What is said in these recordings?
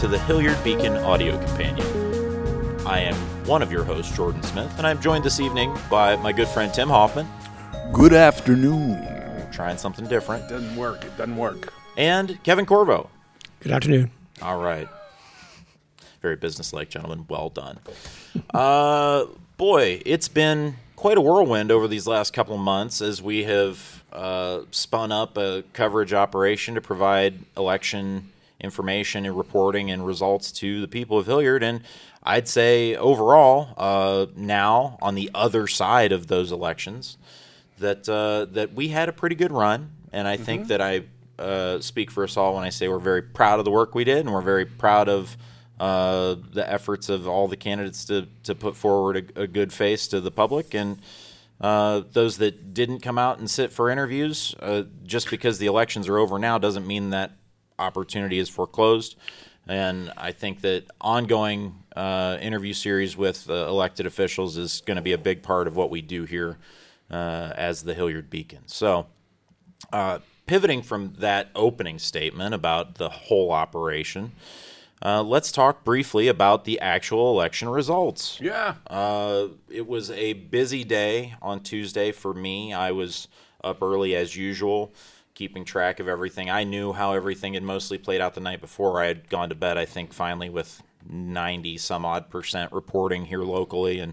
to the Hilliard Beacon Audio Companion. I am one of your hosts, Jordan Smith, and I'm joined this evening by my good friend Tim Hoffman. Good afternoon. Trying something different. It Doesn't work. It doesn't work. And Kevin Corvo. Good afternoon. All right. Very businesslike, gentlemen. Well done. uh, boy, it's been quite a whirlwind over these last couple of months as we have uh, spun up a coverage operation to provide election information and reporting and results to the people of Hilliard. And I'd say overall, uh, now on the other side of those elections, that uh, that we had a pretty good run. And I think that I uh, speak for us all when I say we're very proud of the work we did, and we're very proud of uh, the efforts of all the candidates to, to put forward a, a good face to the public. And uh, those that didn't come out and sit for interviews, uh, just because the elections are over now doesn't mean that opportunity is foreclosed. And I think that ongoing uh, interview series with uh, elected officials is going to be a big part of what we do here uh, as the Hilliard Beacon. So, uh, pivoting from that opening statement about the whole operation, uh, let's talk briefly about the actual election results. Yeah. Uh, it was a busy day on Tuesday for me. I was up early as usual, keeping track of everything. I knew how everything had mostly played out the night before. I had gone to bed, I think, finally with 90 some odd percent reporting here locally, and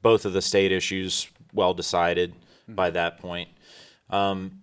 both of the state issues well decided by that point. Um,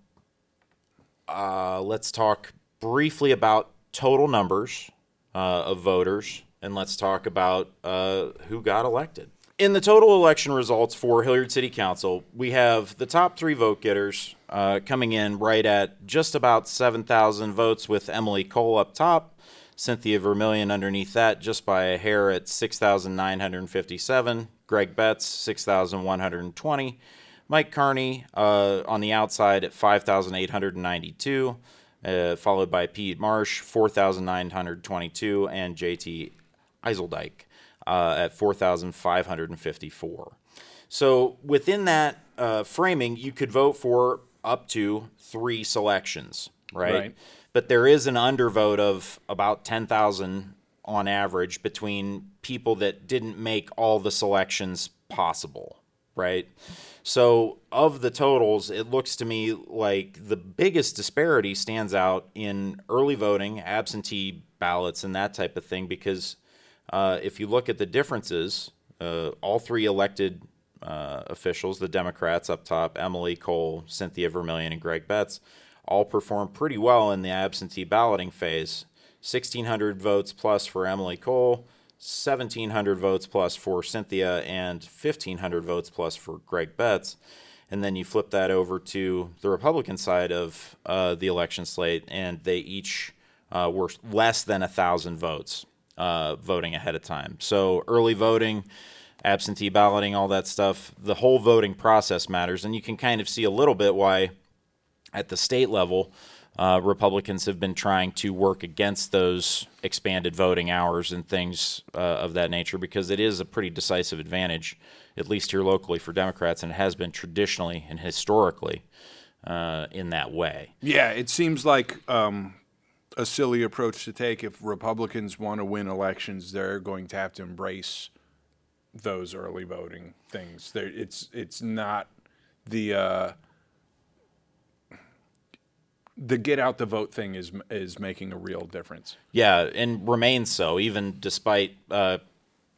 uh, let's talk briefly about total numbers uh, of voters, and let's talk about uh, who got elected. In the total election results for Hilliard City Council, we have the top three vote getters uh, coming in right at just about 7,000 votes, with Emily Cole up top, Cynthia Vermillion underneath that, just by a hair at 6,957, Greg Betts, 6,120. Mike Carney uh, on the outside at 5,892, uh, followed by Pete Marsh, 4,922, and JT Eiseldike uh, at 4,554. So within that uh, framing, you could vote for up to three selections, right? Right. But there is an undervote of about 10,000 on average between people that didn't make all the selections possible, right? So, of the totals, it looks to me like the biggest disparity stands out in early voting, absentee ballots, and that type of thing. Because uh, if you look at the differences, uh, all three elected uh, officials, the Democrats up top, Emily Cole, Cynthia Vermillion, and Greg Betts, all performed pretty well in the absentee balloting phase. 1,600 votes plus for Emily Cole, 1,700 votes plus for Cynthia, and 1,500 votes plus for Greg Betts. And then you flip that over to the Republican side of uh, the election slate, and they each uh, were less than a thousand votes uh, voting ahead of time. So early voting, absentee balloting, all that stuff, the whole voting process matters, and you can kind of see a little bit why at the state level, uh, Republicans have been trying to work against those expanded voting hours and things uh, of that nature because it is a pretty decisive advantage, at least here locally for Democrats, and it has been traditionally and historically uh, in that way. Yeah, it seems like um, a silly approach to take. If Republicans want to win elections, they're going to have to embrace those early voting things. They're, it's it's not the uh, the get out the vote thing is is making a real difference. Yeah, and remains so, even despite uh,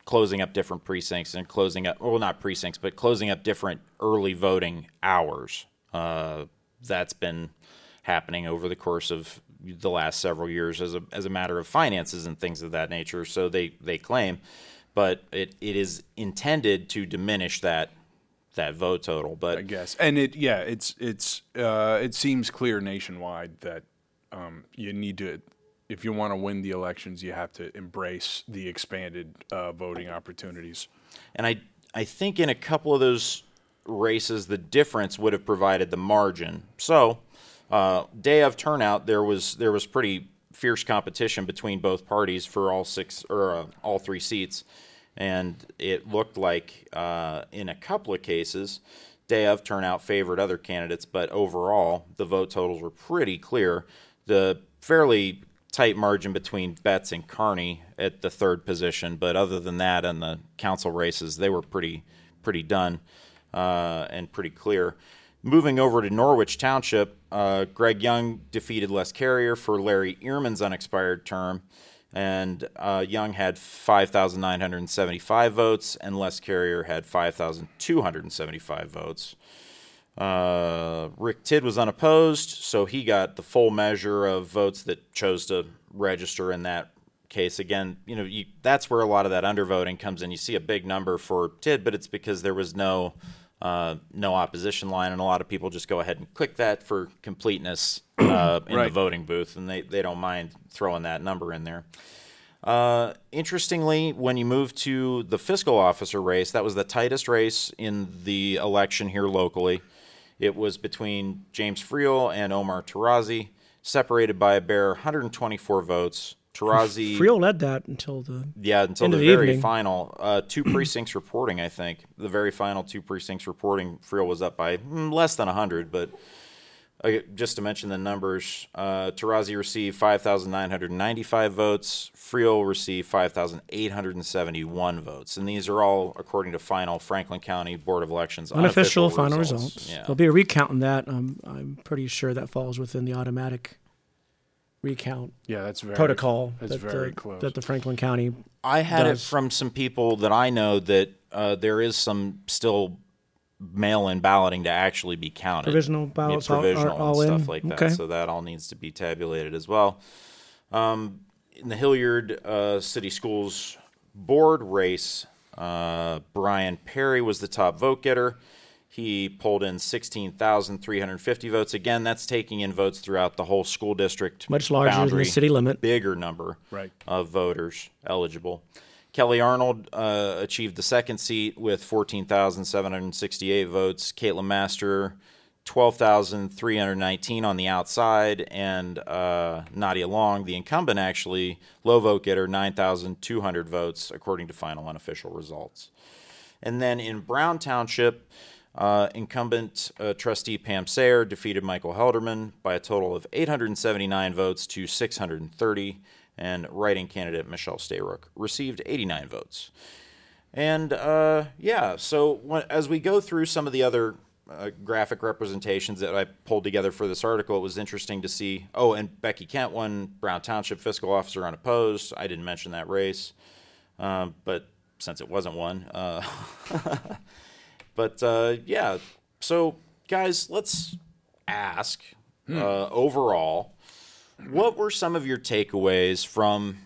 closing up different precincts and closing up, well, not precincts, but closing up different early voting hours. Uh, that's been happening over the course of the last several years as a, as a matter of finances and things of that nature. So they, they claim, but it, it is intended to diminish that that vote total. But I guess. And it, yeah, it's it's uh, it seems clear nationwide that um, you need to, if you want to win the elections, you have to embrace the expanded uh, voting opportunities. And I I think in a couple of those races, the difference would have provided the margin. So, uh, day of turnout, there was there was pretty fierce competition between both parties for all six or uh, all three seats, and it looked like uh, in a couple of cases, day of turnout favored other candidates, but overall the vote totals were pretty clear. The fairly tight margin between Betts and Carney at the third position, but other than that, in the council races, they were pretty pretty done uh, and pretty clear. Moving over to Norwich Township, uh, Greg Young defeated Les Carrier for Larry Ehrman's unexpired term, and uh, Young had 5,975 votes, and Les Carrier had 5,275 votes. Uh, Rick Tidd was unopposed, so he got the full measure of votes that chose to register in that case. Again, you know, you, that's where a lot of that undervoting comes in. You see a big number for Tidd, but it's because there was no uh, no opposition line, and a lot of people just go ahead and click that for completeness uh, in Right. the voting booth, and they, they don't mind throwing that number in there. Uh, interestingly, when you move to the fiscal officer race, that was the tightest race in the election here locally. It was between James Friel and Omar Tarazi, separated by a bare 124 votes. Tarazi, Friel led that until the yeah, until the the very evening. final uh, two precincts reporting. I think the very final two precincts reporting, Friel was up by mm, less than 100, but uh, just to mention the numbers, uh, Tarazi received 5,995 votes. Friel received 5,871 votes. And these are all according to final Franklin County Board of Elections unofficial final results. Yeah. There'll be a recount in that. Um, I'm pretty sure that falls within the automatic recount Yeah, that's very protocol That's that, very the, close. that the Franklin County. I had does. it from some people that I know that uh, there is some still mail-in balloting to actually be counted. Provisional Yeah, ballots all- are all and in? stuff like that. Okay. So that all needs to be tabulated as well. Um, in the Hilliard uh, City Schools board race, uh, Brian Perry was the top vote getter. He pulled in 16,350 votes. Again, that's taking in votes throughout the whole school district. Much larger than the city limit. Bigger number Right. of voters eligible. Kelly Arnold uh, achieved the second seat with 14,768 votes. Kate Lemaster, 12,319 on the outside. And uh, Nadia Long, the incumbent, actually, low vote getter, 9,200 votes, according to final unofficial results. And then in Brown Township, uh, incumbent uh, trustee Pam Sayer defeated Michael Helderman by a total of 879 votes to 630, and writing candidate Michelle Stayrook received 89 votes. And uh, yeah, so when, as we go through some of the other uh, graphic representations that I pulled together for this article, it was interesting to see. Oh, and Becky Kent won Brown Township fiscal officer unopposed. I didn't mention that race, um, but since it wasn't one, uh, but uh, yeah. So guys, let's ask uh, overall, what were some of your takeaways from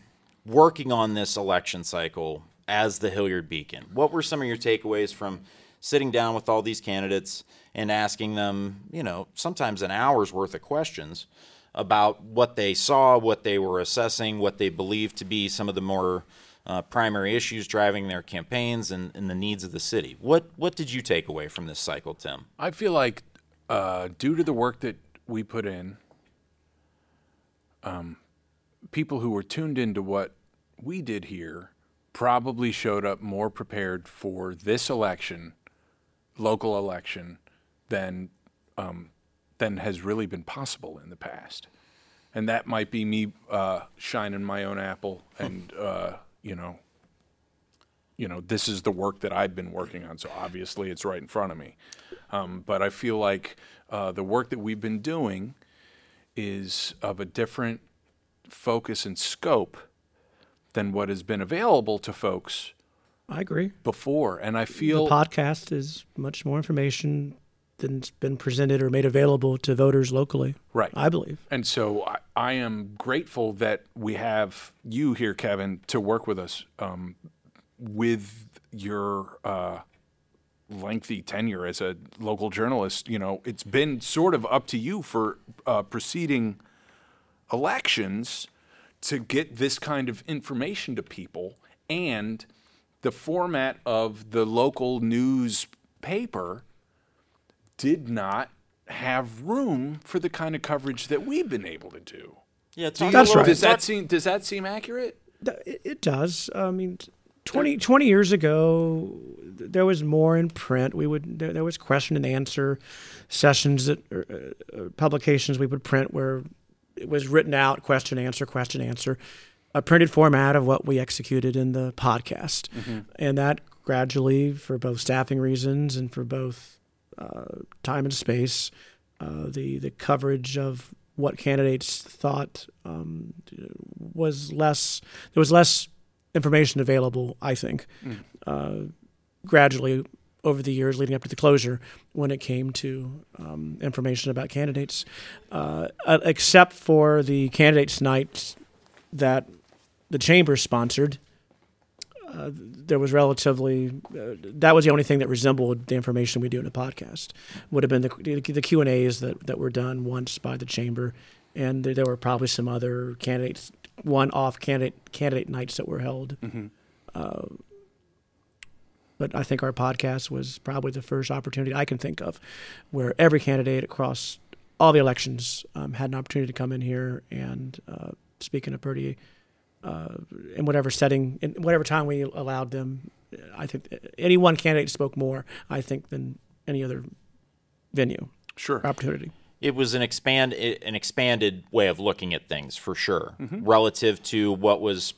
working on this election cycle as the Hilliard Beacon? What were some of your takeaways from sitting down with all these candidates and asking them, you know, sometimes an hour's worth of questions about what they saw, what they were assessing, what they believed to be some of the more uh, primary issues driving their campaigns and, and the needs of the city. What what did you take away from this cycle, Tim? I feel like uh, due to the work that we put in, um, people who were tuned into what we did here probably showed up more prepared for this election, local election, than um, than has really been possible in the past. And that might be me uh, shining my own apple, and uh, you know, you know, this is the work that I've been working on. So obviously, it's right in front of me. Um, but I feel like uh, the work that we've been doing is of a different focus and scope than what has been available to folks I agree. before. And I feel The podcast is much more information than's been presented or made available to voters locally. right. I believe. And so I, I am grateful that we have you here, Kevin, to work with us um, with your uh, lengthy tenure as a local journalist. You know, it's been sort of up to you for uh, preceding elections to get this kind of information to people and the format of the local newspaper did not have room for the kind of coverage that we've been able to do. Yeah, Do you- That's right. Does that seem does that seem accurate? It, it does. I mean, 20, 20 years ago, there was more in print. We would there, there was question and answer sessions that uh, uh, publications we would print where it was written out, question answer, question answer, a printed format of what we executed in the podcast, and that gradually, for both staffing reasons and for both time and space, uh, the the coverage of what candidates thought um, was less. There was less information available. I think uh, gradually over the years leading up to the closure when it came to um, information about candidates, uh, uh, except for the candidates' night that the chamber sponsored. Uh, there was relatively uh, that was the only thing that resembled the information we do in a podcast would have been the, the Q and A's that, that were done once by the chamber, and there, there were probably some other candidates one off candidate candidate nights that were held. Uh, but I think our podcast was probably the first opportunity I can think of where every candidate across all the elections um, had an opportunity to come in here and uh, speak in a pretty, uh, in whatever setting, in whatever time we allowed them. I think any one candidate spoke more, I think, than any other venue Sure. opportunity. it was an expand an expanded way of looking at things for sure relative to what was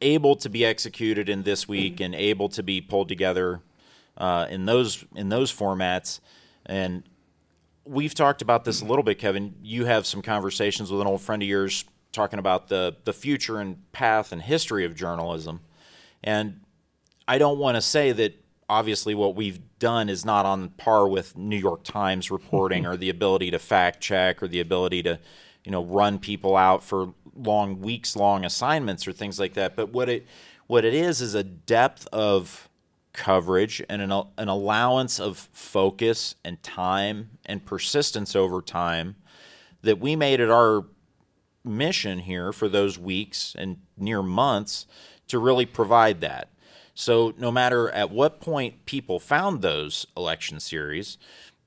able to be executed in this week and able to be pulled together uh, in those in those formats and we've talked about this a little bit kevin you have some conversations with an old friend of yours talking about the the future and path and history of journalism and I don't want to say that obviously what we've done is not on par with New York Times reporting or the ability to fact check or the ability to, you know, run people out for long weeks long assignments or things like that. But what it what it is is a depth of coverage and an, an allowance of focus and time and persistence over time that we made it our mission here for those weeks and near months to really provide that. So, no matter at what point people found those election series,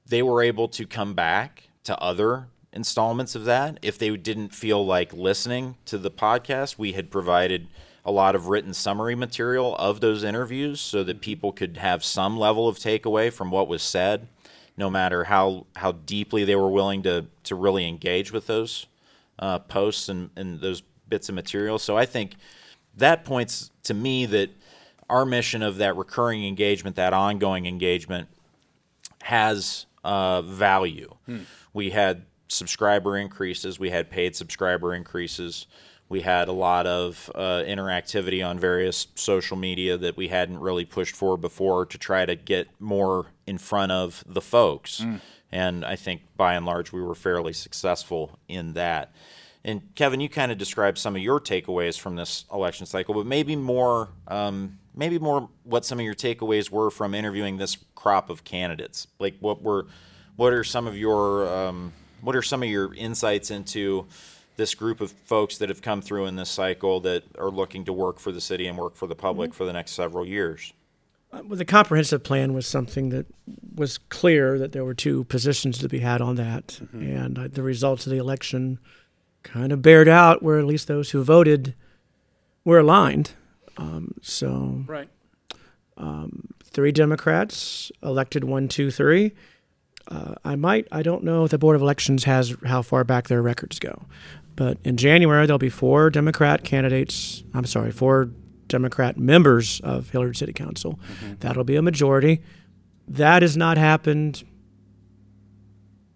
they were able to come back to other installments of that. If they didn't feel like listening to the podcast, we had provided a lot of written summary material of those interviews so that people could have some level of takeaway from what was said, no matter how, how deeply they were willing to, to really engage with those uh, posts and, and those bits of material. So I think that points to me that our mission of that recurring engagement, that ongoing engagement, has uh, value. We had subscriber increases, we had paid subscriber increases, we had a lot of uh, interactivity on various social media that we hadn't really pushed for before to try to get more in front of the folks. And I think by and large, we were fairly successful in that. And Kevin, you kind of described some of your takeaways from this election cycle, but maybe more, um, maybe more what some of your takeaways were from interviewing this crop of candidates. Like, what were, what are some of your, um, what are some of your insights into this group of folks that have come through in this cycle that are looking to work for the city and work for the public for the next several years? Well, the comprehensive plan was something that was clear that there were two positions to be had on that, and uh, the results of the election kind of bared out where at least those who voted were aligned. Um, so Right. three Democrats elected one, two, three. Uh, I might, I don't know if the Board of Elections has how far back their records go, but in January there'll be four Democrat candidates. I'm sorry, four Democrat members of Hilliard City Council. Mm-hmm. That'll be a majority. That has not happened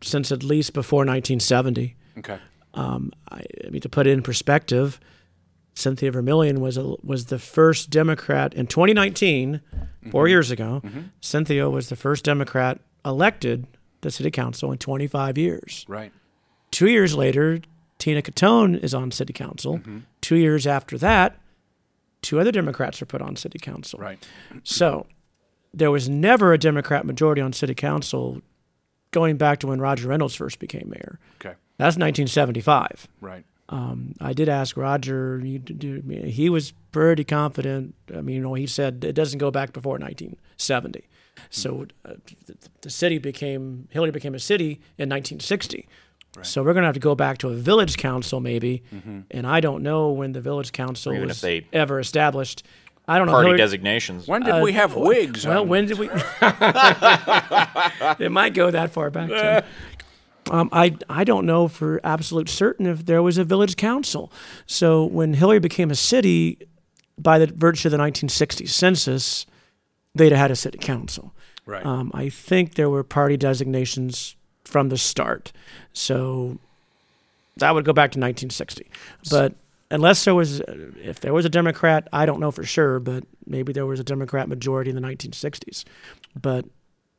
since at least before 1970. Okay. Um, I, I mean, to put it in perspective, Cynthia Vermillion was a, was the first Democrat in 2019, 4 mm-hmm. years ago. Mm-hmm. Cynthia was the first Democrat elected to city council in 25 years. Right. Two years later, Tina Cottone is on city council. Two years after that, two other Democrats are put on city council. Right. So there was never a Democrat majority on city council going back to when Roger Reynolds first became mayor. Okay. That's 1975. Right. Um, I did ask Roger. He was pretty confident. I mean, you know, he said it doesn't go back before 1970. So uh, the, the city became Hilliard became a city in 1960. So we're going to have to go back to a village council maybe, and I don't know when the village council Or even was if they- ever established. I don't know. Party Hilliard- designations. When did we have wigs? Uh, well, on? when did we? it might go that far back. Tim. Um, I I don't know for absolute certain if there was a village council. So when Hilliard became a city, by the virtue of the 1960 census, they'd have had a city council. Right. Um, I think there were party designations from the start. So that would go back to 1960. But unless there was, if there was a Democrat, I don't know for sure, but maybe there was a Democrat majority in the 1960s. But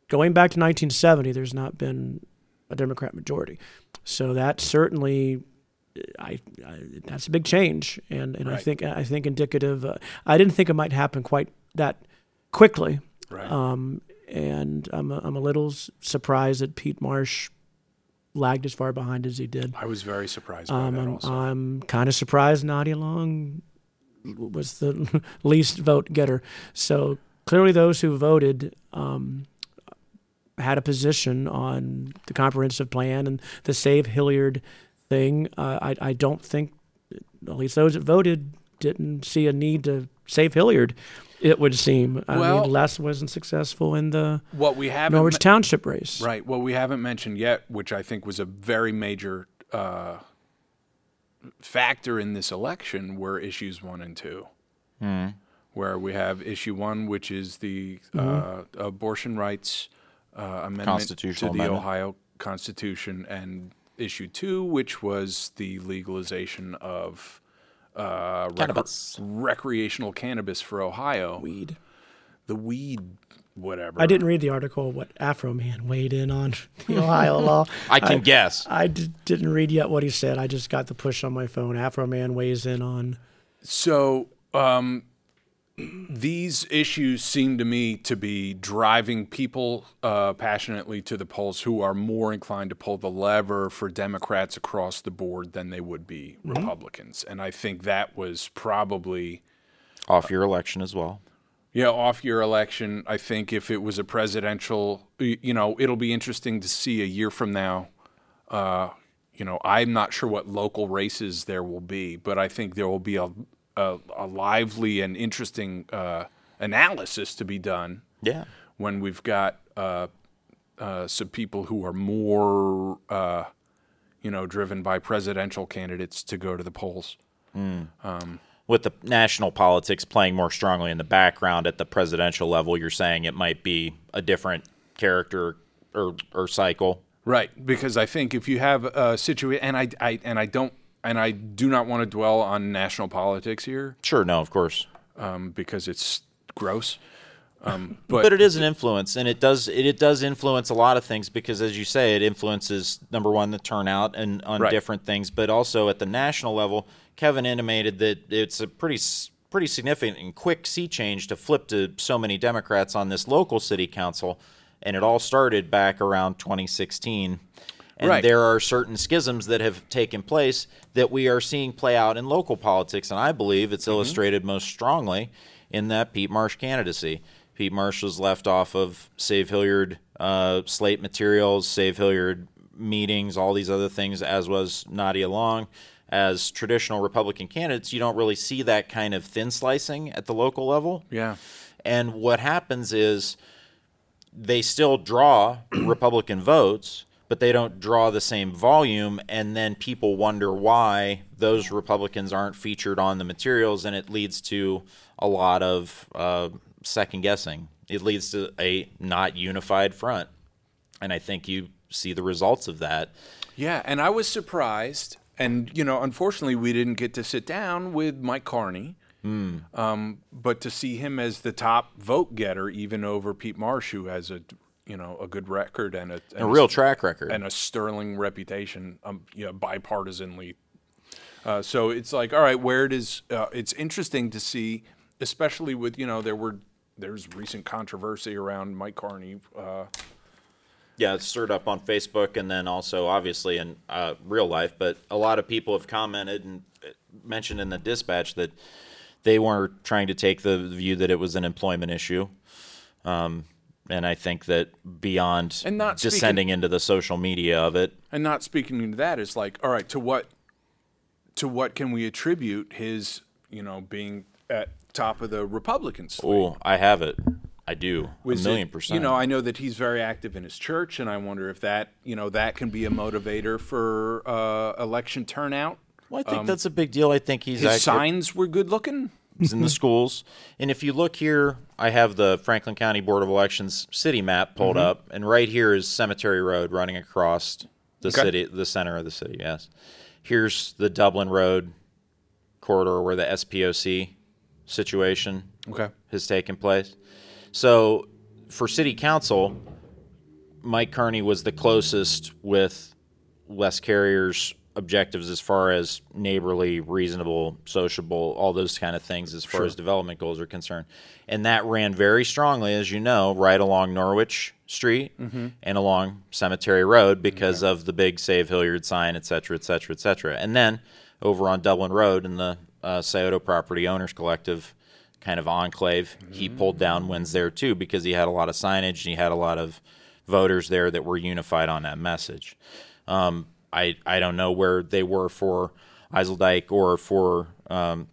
going back to 1970, there's not been a Democrat majority. So that certainly. I, I that's a big change, and, and I think I think indicative. Uh, I didn't think it might happen quite that quickly, right. um, and I'm a, I'm a little surprised that Pete Marsh lagged as far behind as he did. I was very surprised by Um, that I'm, also. I'm kind of surprised Nadia Long was the least vote getter. So clearly, those who voted um, had a position on the comprehensive plan and the Save Hilliard thing. Uh, I, I don't think, at least those that voted, didn't see a need to save Hilliard. It would seem. I Well- mean, Les wasn't successful in the what we haven't Norwich me- Township race. Right. What we haven't mentioned yet, which I think was a very major uh, factor in this election, were issues one and two. Where we have issue one, which is the uh, abortion rights uh, amendment to the amendment. Ohio Constitution, and issue two, which was the legalization of uh, recre- Cannabis. recreational cannabis for Ohio. Weed. The weed, whatever. I didn't read the article what Afroman weighed in on the Ohio law. I can guess. I d- didn't read yet what he said. I just got the push on my phone. Afroman weighs in on. So um, these issues seem to me to be driving people uh, passionately to the polls who are more inclined to pull the lever for Democrats across the board than they would be Republicans. And I think that was probably. Off your election as well. Yeah, off your election. I think if it was a presidential, you know, it'll be interesting to see a year from now. Uh, you know, I'm not sure what local races there will be, but I think there will be a a, a lively and interesting uh, analysis to be done Yeah. when we've got uh, uh, some people who are more, uh, you know, driven by presidential candidates to go to the polls. With the national politics playing more strongly in the background at the presidential level, you're saying it might be a different character or, or cycle. Right, because I think if you have a situation, and I, I and I don't, and I do not want to dwell on national politics here, Sure, no, of course. um, because it's gross. Um, but, but it is an influence and it does it, it does influence a lot of things because as you say it influences number one the turnout and on Right. different things but also at the national level kevin intimated that it's a pretty pretty significant and quick sea change to flip to so many democrats on this local city council and it all started back around 2016 and Right. there are certain schisms that have taken place that we are seeing play out in local politics and i believe it's illustrated most strongly in that pete marsh candidacy Pete Marsh was left off of Save Hilliard uh, slate materials, Save Hilliard meetings, all these other things, as was Nadia Long. As traditional Republican candidates, you don't really see that kind of thin slicing at the local level. yeah, And what happens is they still draw Republican votes, but they don't draw the same volume. And then people wonder why those Republicans aren't featured on the materials, and it leads to a lot of uh, second guessing. It leads to a not unified front. And I think you see the results of that. yeah, and I was surprised, and you know, unfortunately, we didn't get to sit down with Mike Carney. Um, but to see him as the top vote getter, even over Pete Marsh, who has a you know a good record and a, and A real track record. and a sterling reputation, um, you know, bipartisanly. Uh, so it's like, all right, where does uh, it's interesting to see, especially with you know there were there's recent controversy around Mike Carney. Uh, Yeah, it's stirred up on Facebook and then also obviously in uh, real life. But a lot of people have commented and uh, mentioned in the dispatch that they weren't trying to take the view that it was an employment issue. Um, and I think that beyond And not speaking- descending into the social media of it, and not speaking into that is like, all right, to what to what can we attribute his you know being at top of the Republican slate? oh, I have it. I do Was a million it- percent. You know, I know that he's very active in his church, and I wonder if that, you know, that can be a motivator for uh, election turnout. well, I think that's a big deal. I think he's His act- signs were good looking. It's in the schools. And if you look here, I have the Franklin County Board of Elections city map pulled Mm-hmm. up, and right here is Cemetery Road running across the Okay. city, the center of the city. Yes, here's the Dublin Road corridor where the SPOC situation Okay. has taken place. So, for city council, Mike Carney was the closest with Les Carrier's objectives as far as neighborly, reasonable, sociable, all those kind of things as far as development goals are concerned. And that ran very strongly, as you know, right along Norwich Street and along Cemetery Road because of the big Save Hilliard sign, et cetera, et cetera, et cetera. And then over on Dublin Road in the uh, Scioto Property Owners Collective kind of enclave, he pulled down wins there too because he had a lot of signage and he had a lot of voters there that were unified on that message. Um, I I don't know where they were for Eiseldike or for um,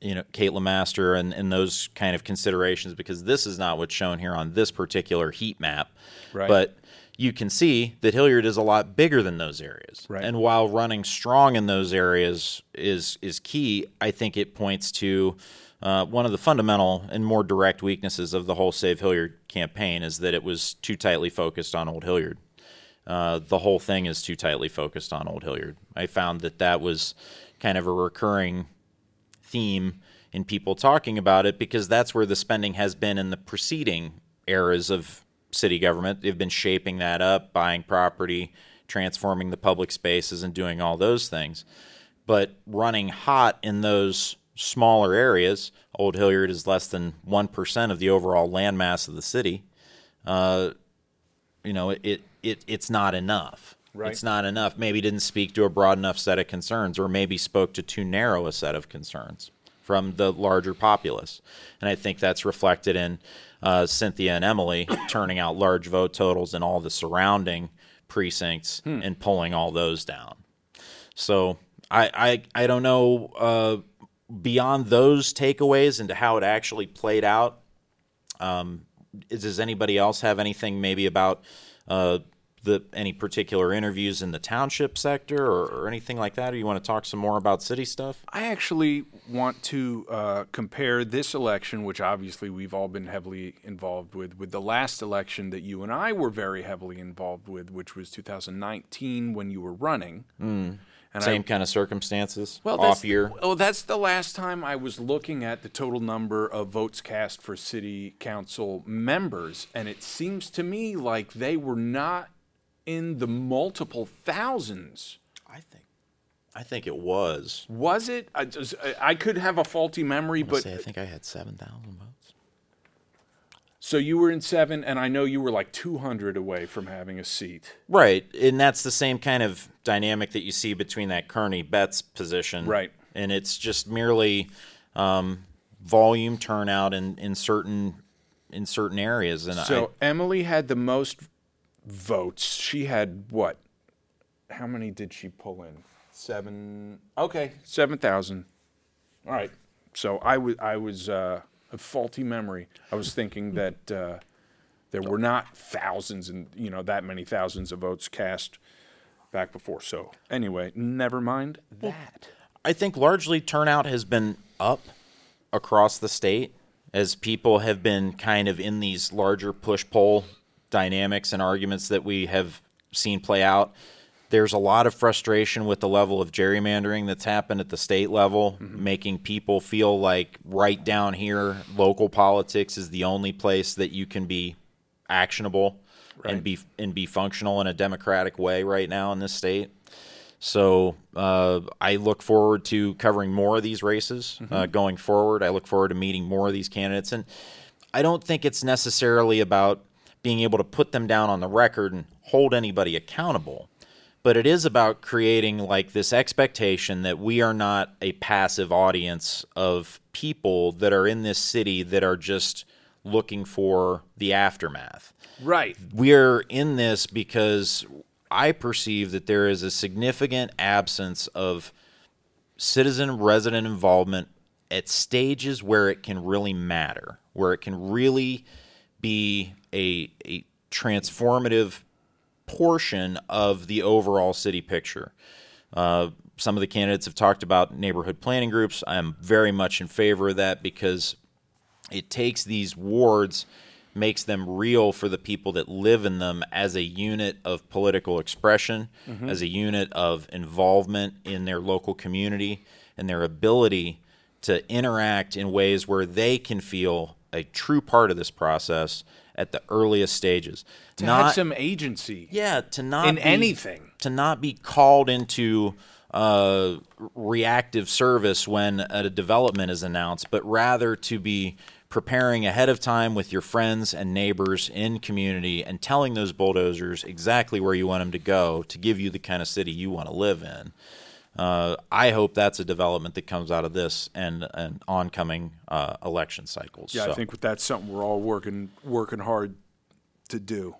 you know Kate Lemaster and, and those kind of considerations because this is not what's shown here on this particular heat map. Right. But you can see that Hilliard is a lot bigger than those areas. Right. And while running strong in those areas is is key, I think it points to uh, one of the fundamental and more direct weaknesses of the whole Save Hilliard campaign is that it was too tightly focused on Old Hilliard. Uh, the whole thing is too tightly focused on Old Hilliard. I found that that was kind of a recurring theme in people talking about it because that's where the spending has been in the preceding eras of city government. They've been shaping that up, buying property, transforming the public spaces, and doing all those things. But running hot in those smaller areas, Old Hilliard is less than 1% of the overall landmass of the city. Uh, you know, it, it it's not enough. Right. It's not enough. Maybe didn't speak to a broad enough set of concerns, or maybe spoke to too narrow a set of concerns from the larger populace. And I think that's reflected in uh, Cynthia and Emily turning out large vote totals in all the surrounding precincts and pulling all those down. So I I, I don't know uh, beyond those takeaways into how it actually played out. Um, is- does anybody else have anything maybe about uh, the any particular interviews in the township sector or, or anything like that? Or you want to talk some more about city stuff? I actually want to uh, compare this election, which obviously we've all been heavily involved with, with the last election that you and I were very heavily involved with, which was 2019 when you were running. And I- Same kind of circumstances. well, off year. Well, that's the last time I was looking at the total number of votes cast for city council members, and it seems to me like they were not in the multiple thousands. I think I think it was. Was it? I, just- I- I could have a faulty memory, But but say, I think I had seven thousand votes. so you were in seven, and I know you were like 200 away from having a seat. Right, and that's the same kind of dynamic that you see between that Carney Betts position, Right. And it's just merely um, volume turnout in, in certain in certain areas, and So Emily had the most votes. She had what? How many did she pull in? Seven. Okay, seven thousand. All right. So I was I was uh, a faulty memory. I was thinking that uh, there were not thousands and you know that many thousands of votes cast back before. So anyway, never mind that. I, think largely turnout has been up across the state as people have been kind of in these larger push pull dynamics and arguments that we have seen play out. There's a lot of frustration with the level of gerrymandering that's happened at the state level, making people feel like right down here, local politics is the only place that you can be actionable and be and be functional in a democratic way right now in this state. So uh, I look forward to covering more of these races uh, going forward. I look forward to meeting more of these candidates, and I don't think it's necessarily about being able to put them down on the record and hold anybody accountable, but it is about creating like this expectation that we are not a passive audience of people that are in this city that are just looking for the aftermath Right. we're in this because I perceive that there is a significant absence of citizen resident involvement at stages where it can really matter, where it can really be a, a transformative portion of the overall city picture. Uh, some of the candidates have talked about neighborhood planning groups. I'm very much in favor of that because it takes these wards, makes them real for the people that live in them as a unit of political expression, as a unit of involvement in their local community, and their ability to interact in ways where they can feel a true part of this process at the earliest stages. To have some agency. Yeah, to not in be- anything. to not be called into uh, reactive service when a development is announced, but rather to be preparing ahead of time with your friends and neighbors in community and telling those bulldozers exactly where you want them to go to give you the kind of city you want to live in. Uh, I hope that's a development that comes out of this and, and oncoming uh, election cycles. Yeah, So- I think that's something we're all working working hard to do.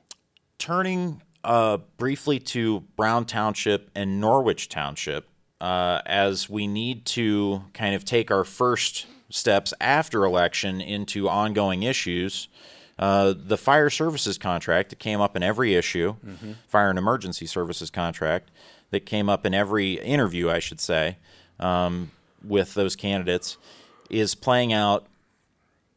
turning uh, briefly to Brown Township and Norwich Township, uh, as we need to kind of take our first steps after election into ongoing issues. Uh, the fire services contract that came up in every issue, fire and emergency services contract that came up in every interview, I should say, um, with those candidates, is playing out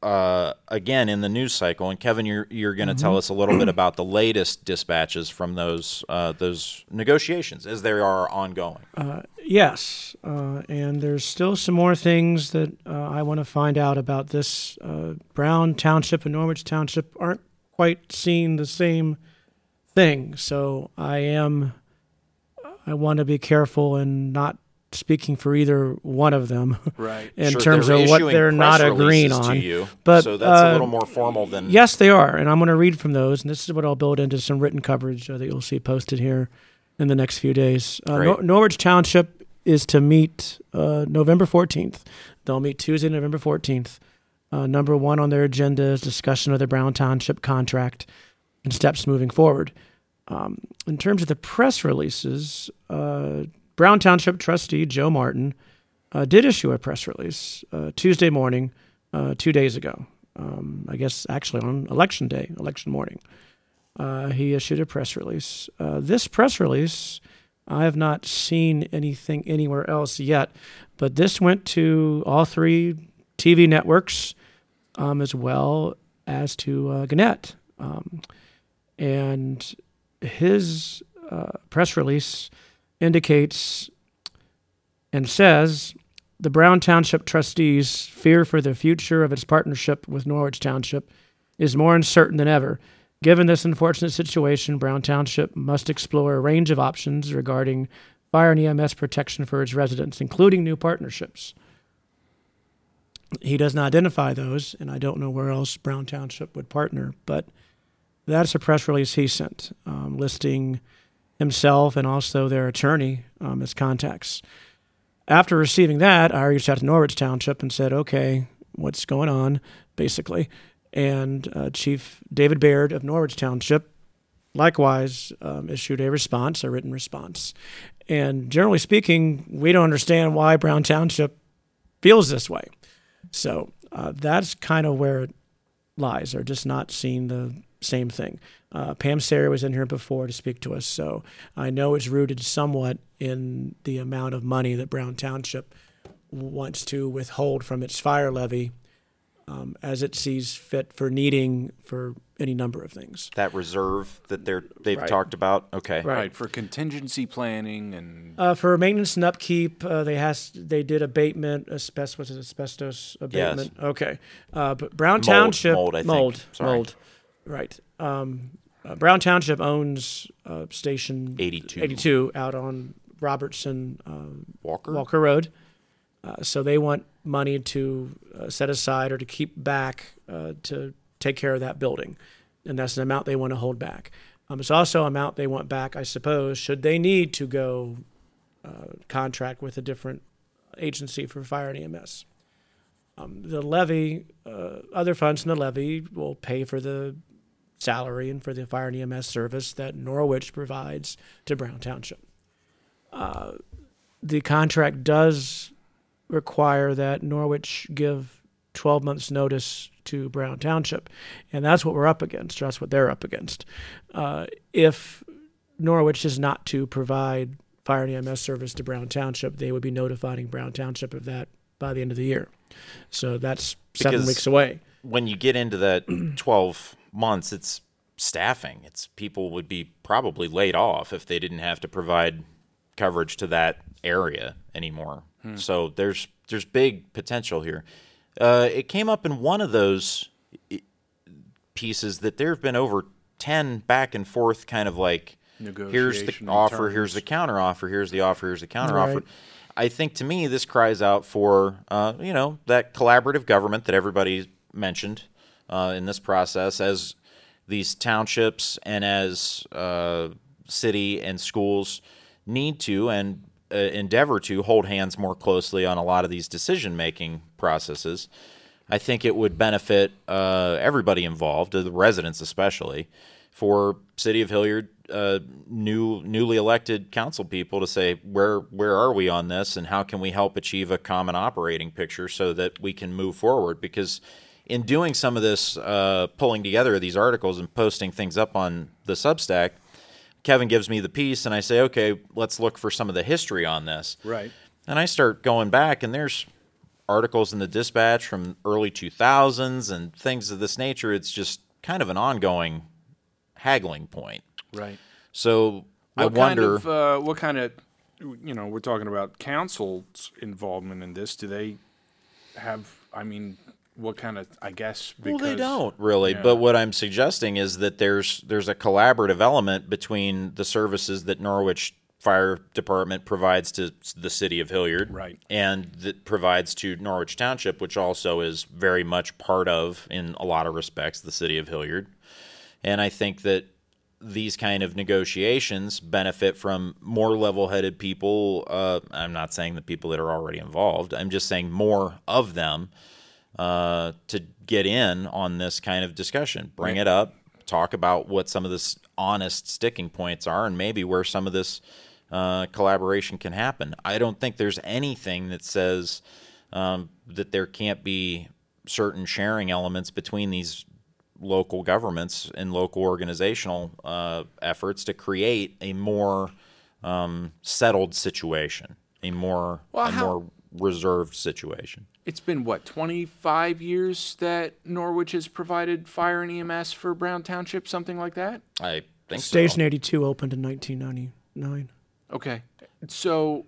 uh, again in the news cycle. And Kevin, you're you're going to tell us a little bit about the latest dispatches from those uh, those negotiations as they are ongoing. Yes, uh, and there's still some more things that uh, I want to find out about this. Uh, Brown Township and Norwich Township aren't quite seeing the same thing, so I am. I want to be careful and not speaking for either one of them Right. in Sure, terms of what they're not agreeing on. you, but so that's a uh, little more formal than Yes, they are, and I'm going to read from those, and this is what I'll build into some written coverage uh, that you'll see posted here in the next few days. Uh, Nor- Norwich Township is to meet uh, November 14th. They'll meet Tuesday, November 14th. Uh, number one on their agenda is discussion of the Brown Township contract and steps moving forward. Um, in terms of the press releases, uh, Brown Township trustee Joe Martin uh, did issue a press release uh, Tuesday morning, uh, two days ago. Um, I guess actually on election day, election morning. Uh, he issued a press release. Uh, this press release, I have not seen anything anywhere else yet, but this went to all three TV networks um, as well as to Gannett. Um, and his uh, press release indicates and says the Brown Township trustees' fear for the future of its partnership with Norwich Township is more uncertain than ever. Given this unfortunate situation, Brown Township must explore a range of options regarding fire and EMS protection for its residents, including new partnerships. He does not identify those, and I don't know where else Brown Township would partner, but that's a press release he sent um, listing himself and also their attorney um, as contacts. After receiving that, I reached out to Norwich Township and said, okay, what's going on, basically. And uh, Chief David Baird of Norwich Township likewise um, issued a response, a written response. And generally speaking, we don't understand why Brown Township feels this way. So uh, that's kind of where it lies. They're just not seeing the same thing. Uh, Pam Sayer was in here before to speak to us, so I know it's rooted somewhat in the amount of money that Brown Township wants to withhold from its fire levy um, as it sees fit for needing for any number of things. that reserve that they're they've Right. talked about. Okay, Right. Right. for contingency planning and Uh, for maintenance and upkeep, uh, they has they did abatement, asbestos was it asbestos abatement? Okay, uh, but Brown Mold, Township mold, I think. mold, Sorry. mold, right? Um, uh, Brown Township owns uh, station 82. 82 out on Robertson uh, Walker. Walker Road. Uh, so they want money to uh, set aside or to keep back uh, to take care of that building, and that's an amount they want to hold back. Um, it's also an amount they want back, I suppose, should they need to go uh, contract with a different agency for fire and EMS. Um, the levy, uh, other funds in the levy will pay for the salary and for the fire and EMS service that Norwich provides to Brown Township. Uh, the contract does require that Norwich give 12 months' notice to Brown Township. And that's what we're up against. That's what they're up against. Uh, if Norwich is not to provide fire and EMS service to Brown Township, they would be notifying Brown Township of that by the end of the year. So that's seven Because- weeks away. when you get into that 12 months, it's staffing. It's people would be probably laid off if they didn't have to provide coverage to that area anymore. So there's there's big potential here. Uh, it came up in one of those pieces that there have been over 10 back and forth kind of like here's the offer, here's the counter offer, here's the offer, here's the counter Right. offer. I think to me this cries out for uh, you know that collaborative government that everybody mentioned uh, in this process as these townships and as uh, city and schools need to and uh, endeavor to hold hands more closely on a lot of these decision making processes. I think it would benefit uh, everybody involved, the residents especially, for City of Hilliard uh, new newly elected council people to say where where are we on this and how can we help achieve a common operating picture so that we can move forward because in doing some of this uh, pulling together of these articles and posting things up on the Substack, Kevin gives me the piece and I say okay let's look for some of the history on this Right. and I start going back, and there's articles in the dispatch from early 2000s and things of this nature. It's just kind of an ongoing haggling point. Right. So I wonder. kind of uh, what kind of you know we're talking about council's involvement in this. Do they have? I mean, what kind of? I guess well, they don't really. yeah. But what I'm suggesting is that there's there's a collaborative element between the services that Norwich Fire Department provides to the city of Hilliard, Right. and that provides to Norwich Township, which also is very much part of, in a lot of respects, the city of Hilliard. And I think that these kind of negotiations benefit from more level-headed people. Uh, I'm not saying the people that are already involved. I'm just saying more of them uh, to get in on this kind of discussion. Bring it up, talk about what some of this honest sticking points are, and maybe where some of this uh, collaboration can happen. I don't think there's anything that says um, that there can't be certain sharing elements between these local governments and local organizational uh, efforts to create a more um, settled situation, a more Well, a how- more reserved situation. It's been what 25 years that Norwich has provided fire and EMS for Brown Township, something like that. I think Station so. 82 opened in 1999. Okay, so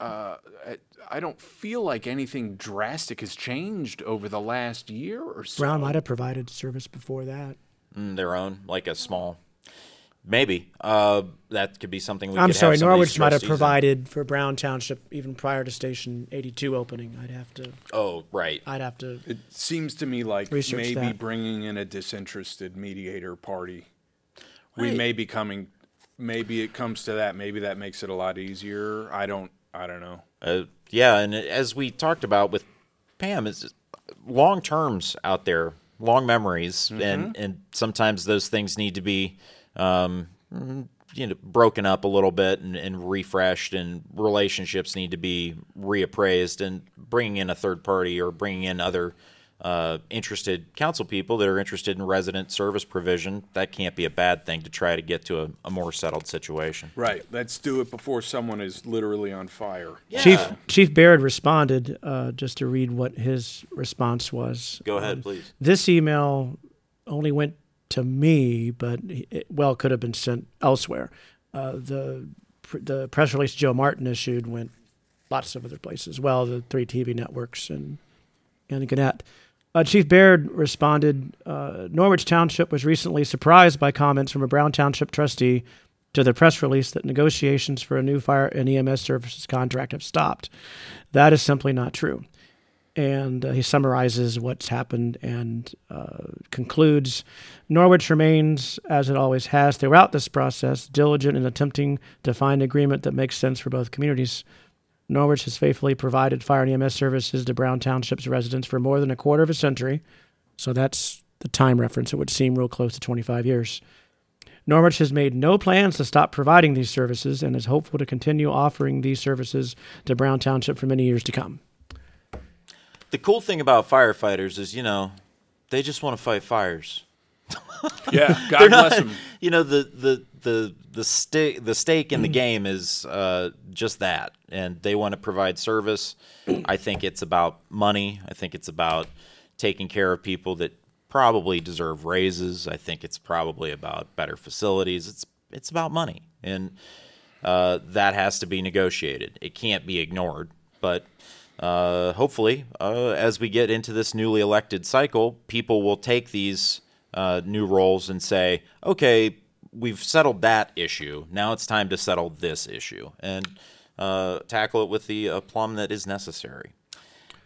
uh, I- I don't feel like anything drastic has changed over the last year or so. Brown might have provided service before that. Mm, their own, like a small. Maybe uh, that could be something we. I'm could sorry, have some Norwich might have trustees in. provided for Brown Township even prior to Station 82 opening. I'd have to. Oh, right. I'd have to. It seems to me like Research maybe that. bringing in a disinterested mediator party. We may be coming. Maybe it comes to that. Maybe that makes it a lot easier. I don't. I don't know. Uh, yeah, and as we talked about with Pam, it's long terms out there, long memories, and and sometimes those things need to be, um, you know, broken up a little bit and, and refreshed, and relationships need to be reappraised, and bringing in a third party or bringing in other. Uh, interested council people that are interested in resident service provision that can't be a bad thing to try to get to a, a more settled situation. Right. Let's do it before someone is literally on fire. Chief Chief Baird responded uh, just to read what his response was. Go ahead, please. This email only went to me, but it well could have been sent elsewhere. Uh, the the press release Joe Martin issued went lots of other places. Well, the three TV networks and and Gannett. Uh, Chief Baird responded uh, Norwich Township was recently surprised by comments from a Brown Township trustee to the press release that negotiations for a new fire and EMS services contract have stopped. That is simply not true. And uh, he summarizes what's happened and uh, concludes Norwich remains, as it always has throughout this process, diligent in attempting to find agreement that makes sense for both communities. Norwich has faithfully provided fire and EMS services to Brown Township's residents for more than a quarter of a century. So that's the time reference. It would seem real close to 25 years. Norwich has made no plans to stop providing these services and is hopeful to continue offering these services to Brown Township for many years to come. The cool thing about firefighters is, you know, they just want to fight fires. Yeah, God bless them. You know, the the the the stake the stake in the Mm. game is uh, just that, and they want to provide service. I think it's about money. I think it's about taking care of people that probably deserve raises. I think it's probably about better facilities. It's it's about money, and uh, that has to be negotiated. It can't be ignored. But uh, hopefully, uh, as we get into this newly elected cycle, people will take these uh, new roles and say, okay, we've settled that issue. Now it's time to settle this issue and uh, tackle it with the aplomb that is necessary.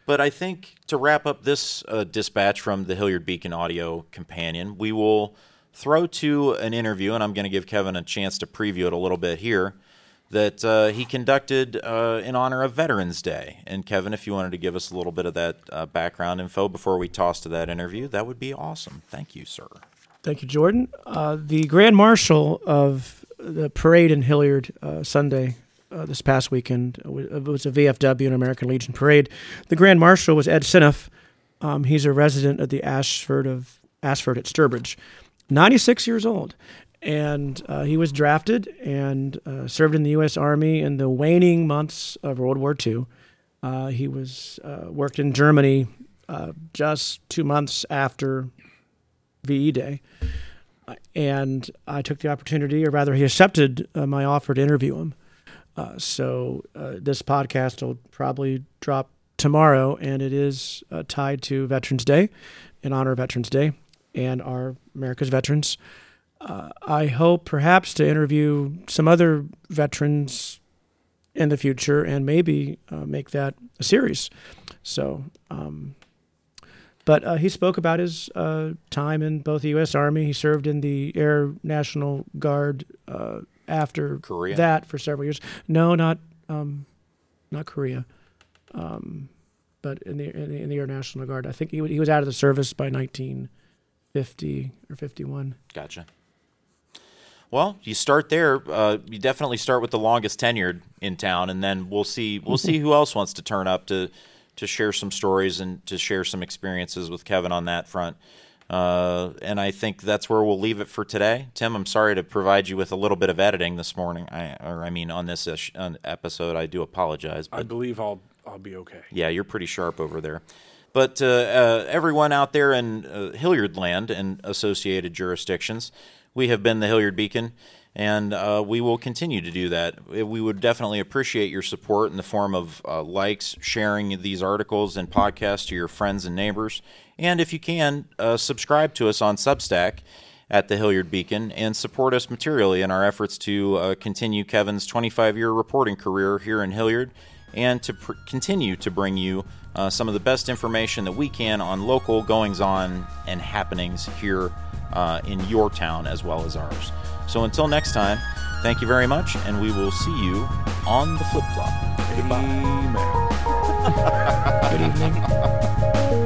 But I think to wrap up this uh, dispatch from the Hilliard Beacon Audio Companion, we will throw to an interview, and I'm going to give Kevin a chance to preview it a little bit here, that uh, he conducted uh, in honor of Veterans Day. And Kevin, if you wanted to give us a little bit of that uh, background info before we toss to that interview, that would be awesome. Thank you, sir. Thank you, Jordan. Uh, the Grand Marshal of the parade in Hilliard uh, Sunday uh, this past weekend it was a VFW and American Legion parade. The Grand Marshal was Ed Siniff. Um, he's a resident of the Ashford of Ashford at Sturbridge, 96 years old, and uh, he was drafted and uh, served in the U.S. Army in the waning months of World War II. Uh, he was uh, worked in Germany uh, just two months after VE Day. And I took the opportunity, or rather, he accepted uh, my offer to interview him. So this podcast will probably drop tomorrow, and it is tied to Veterans Day, in honor of Veterans Day and our America's veterans. Uh, I hope perhaps to interview some other veterans in the future and maybe uh, make that a series. So, um, but uh, he spoke about his uh, time in both the U.S. Army. He served in the Air National Guard uh, after Korea? that for several years. No, not um, not Korea, um, but in the, in the in the Air National Guard. I think he he was out of the service by 1950 or 51. Gotcha. Well, you start there. Uh, you definitely start with the longest tenured in town, and then we'll see. We'll see who else wants to turn up to to share some stories and to share some experiences with Kevin on that front. Uh, and I think that's where we'll leave it for today. Tim, I'm sorry to provide you with a little bit of editing this morning. I, or I mean, on this ish, on episode, I do apologize. I believe I'll I'll be okay. yeah, you're pretty sharp over there. But uh, uh, everyone out there in uh, Hilliard land and associated jurisdictions, we have been the Hilliard Beacon, and uh, we will continue to do that. We would definitely appreciate your support in the form of uh, likes, sharing these articles and podcasts to your friends and neighbors, and if you can, uh, subscribe to us on Substack at the Hilliard Beacon and support us materially in our efforts to uh, continue Kevin's 25 year reporting career here in Hilliard and to pr- continue to bring you uh, some of the best information that we can on local goings on and happenings here uh, in your town as well as ours. So until next time, thank you very much, and we will see you on the flip flop. Amen. Good evening.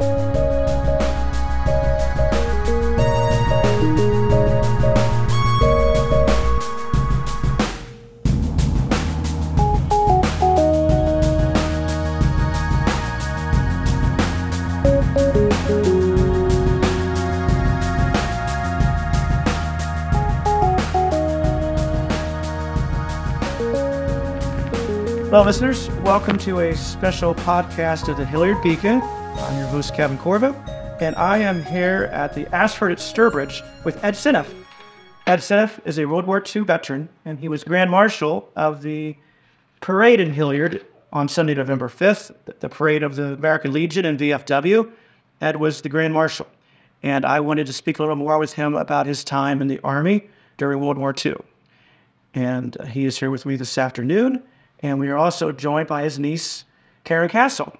Well, listeners, welcome to a special podcast of the Hilliard Beacon. I'm your host, Kevin Corvo, and I am here at the Ashford at Sturbridge with Ed Siniff. Ed Siniff is a World War II veteran, and he was Grand Marshal of the parade in Hilliard on Sunday, November 5th, the- the parade of the American Legion and VFW. Ed was the Grand Marshal, and I wanted to speak a little more with him about his time in the Army during World War II and uh, he is here with me this afternoon. And we are also joined by his niece, Karen Castle.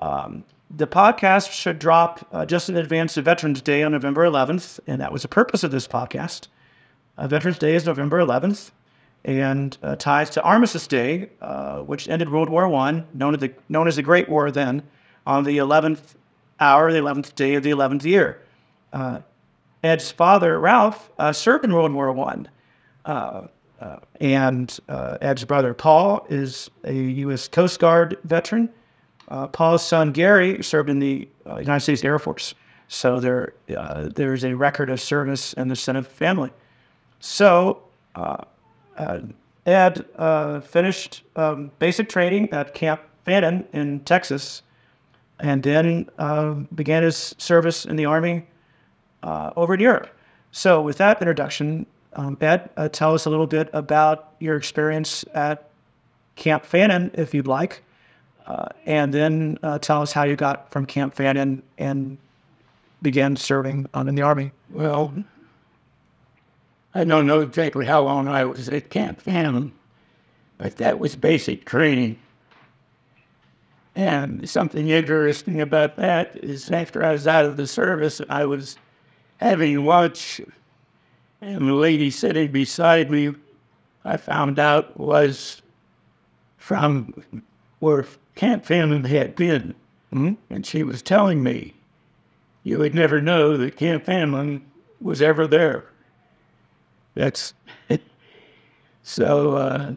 Um, the podcast should drop uh, just in advance of Veterans Day on November 11th, and that was the purpose of this podcast. Uh, Veterans Day is November 11th, and uh, ties to Armistice Day, uh, which ended World War I, known as, the, known as the Great War then, on the 11th hour, the 11th day of the 11th year. Uh, Ed's father, Ralph, uh, served in World War I and uh, Ed's brother Paul is a U.S. Coast Guard veteran, uh, Paul's son Gary served in the uh, United States Air Force. So there, uh, there's a record of service in the Siniff family. So uh, uh, Ed uh, finished um, basic training at Camp Fannin in Texas, and then uh, began his service in the Army uh, over in Europe. So, with that introduction, um, Ed, uh, tell us a little bit about your experience at Camp Fannin, if you'd like, uh, and then uh, tell us how you got from Camp Fannin and began serving in the Army. Well, I don't know exactly how long I was at Camp Fannin, but that was basic training. And something interesting about that is after I was out of the service, I was having lunch, and the lady sitting beside me, I found out was from where Camp Fannin had been. And she was telling me, you would never know that Camp Fannin was ever there. That's so. Uh,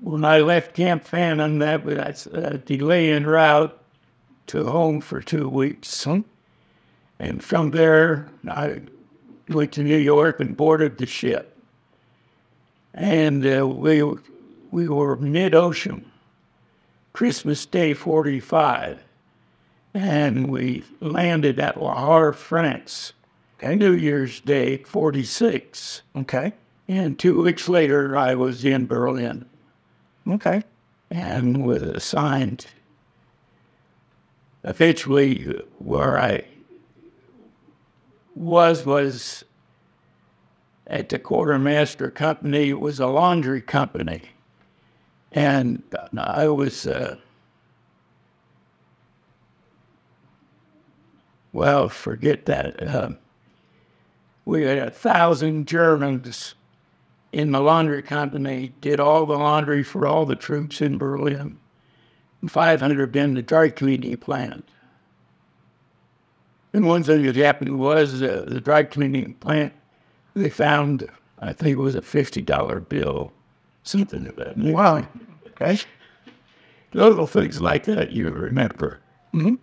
when I left Camp Fannin, that was a delay en route to home for two weeks, and from there I went to New York and boarded the ship. And uh, we we were mid ocean, Christmas Day '45, and we landed at La Havre, France. New Year's Day '46. Okay. And two weeks later, I was in Berlin Okay. and was assigned eventually where I was was at the quartermaster company. It was a laundry company, and I was uh, well. Forget that. Uh, we had a thousand Germans in the laundry company, did all the laundry for all the troops in Berlin. 500 in the dry cleaning plant. And one thing that happened was uh, the dry cleaning plant, they found, I think it was a $50 bill, something of that. Wow. Okay. Little things like that you remember. Mhm.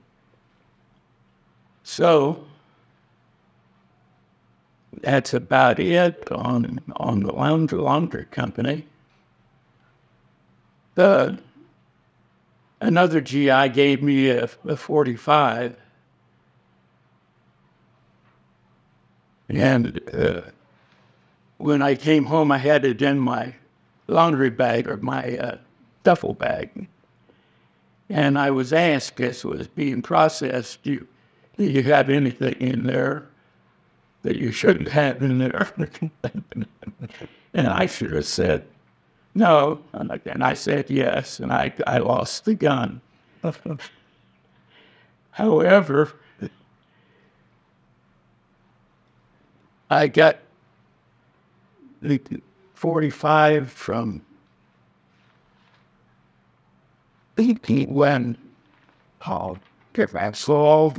So that's about it on on the laundry laundry company. The another GI gave me a, a 45. And uh, when I came home, I had it in my laundry bag or my uh, duffel bag. And I was asked, as it was being processed, do you, do you have anything in there that you shouldn't have in there? and I should have said, no. And I, and I said yes, and I, I lost the gun. However, I got the 45 from when Paul Saul,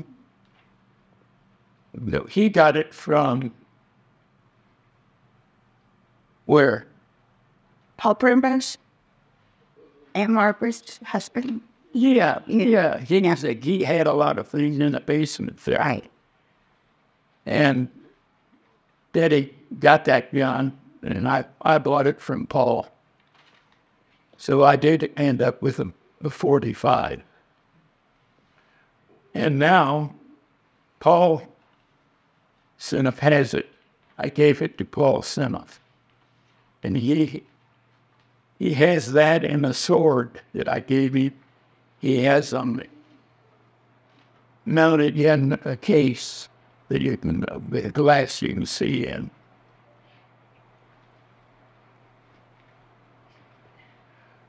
no, he got it from where? Paul Primrose and Margaret's husband. Yeah, yeah. He, was a- he had a lot of things in the basement there. Right. And Daddy got that gun, and I, I bought it from Paul. So I did end up with a, a 45. And now Paul Siniff has it. I gave it to Paul Siniff. And he, he has that and a sword that I gave him. He has them mounted in a case that you can, uh, with glass you can see in.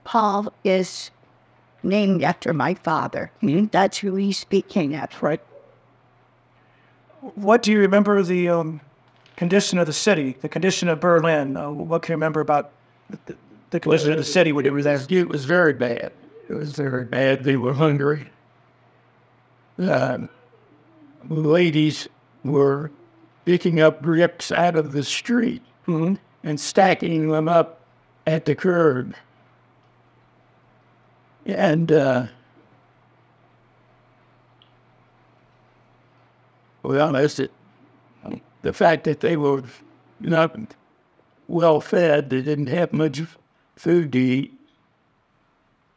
Paul is named after my father. That's who he's speaking at. Right. What do you remember the um, condition of the city, the condition of Berlin? Uh, what can you remember about the, the condition of the city when you were there? It was very bad. It was very bad. They were hungry. Um, ladies were picking up bricks out of the street mm-hmm. and stacking them up at the curb. And uh, well, that's it. The fact that they were not well fed, they didn't have much food to eat.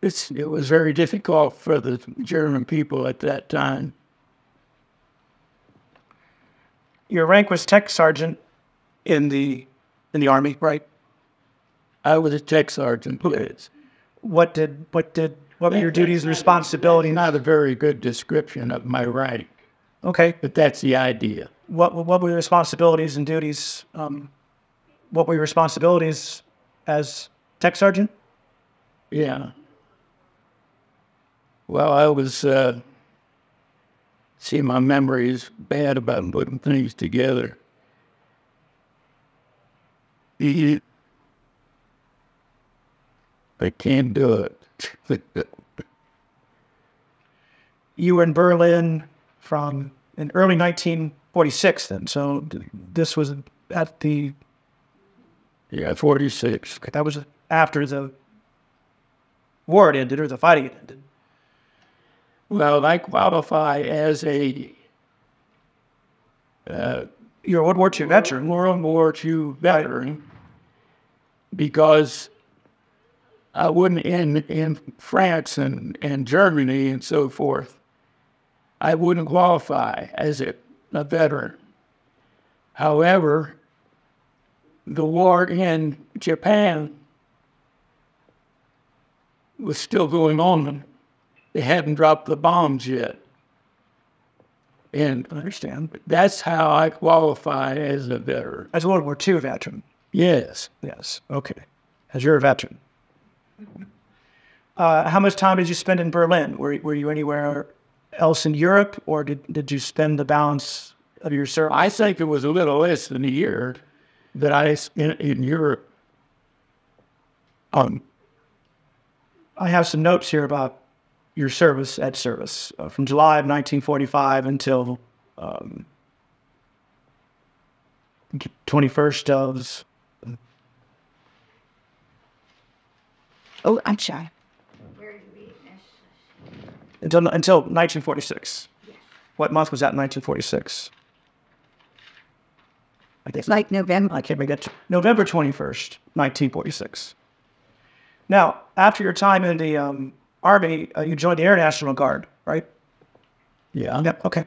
It's, it was very difficult for the German people at that time Your rank was tech sergeant in the in the army, right? I was a tech sergeant. Yes. What did what did what were your duties and responsibilities? Not a very good description of my rank, Okay. but that's the idea. What what were your responsibilities and duties? Um, what were your responsibilities as tech sergeant? Yeah. Well, I was, uh, see, my memory is bad about putting things together. I can't do it. You were in Berlin from in early 1946. Then, so this was at the yeah, 46. that was after the war had ended or the fighting had ended. Well, I qualify as a uh, You're a World War II veteran. World War II veteran because I wouldn't in in France and, and Germany and so forth. I wouldn't qualify as a, a veteran. However, the war in Japan was still going on. They hadn't dropped the bombs yet. And I understand. that's how I qualify as a veteran. As a World War II veteran. Yes. Yes. Okay. As you're a veteran. Uh, how much time did you spend in Berlin? Were, were you anywhere else in Europe, or did, did you spend the balance of your service? I think it was a little less than a year that I spent in Europe. Um, I have some notes here about your service at service uh, from July of 1945 until um, 21st of Oh, I'm shy. until until 1946. What month was that in 1946? I guess It's like November. I can't make that. November 21st, 1946. Now, after your time in the um, Army, uh, you joined the Air National Guard, right? yeah. Yep. Okay.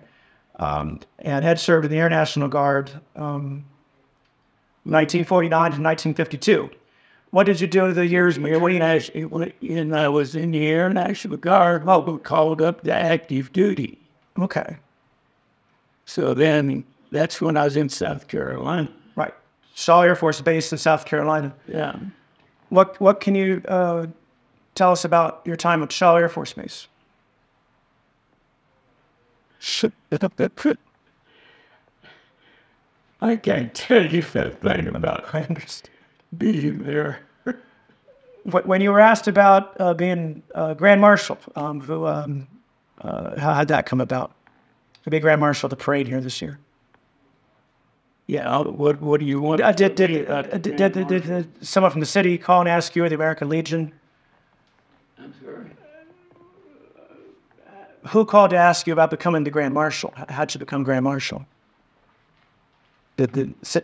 Um, and had served in the Air National Guard um, 1949 to 1952. What did you do the years? When I, when I was in the Air National Guard, I was called up to active duty. Okay. So then that's when I was in South Carolina. Right. Shaw Air Force Base in South Carolina. Yeah. What What can you uh, tell us about your time at Shaw Air Force Base? I can't tell you that thing about I understand. being there. When you were asked about uh, being uh, Grand Marshal, um, who, um, uh, how had that come about? To be Grand Marshal at the parade here this year. Yeah. What What do you want? Uh, did, did, uh, did, did, did, did someone from the city call and ask you or the American Legion? Who called to ask you about becoming the Grand Marshal? How'd you become Grand Marshal? Did the ci-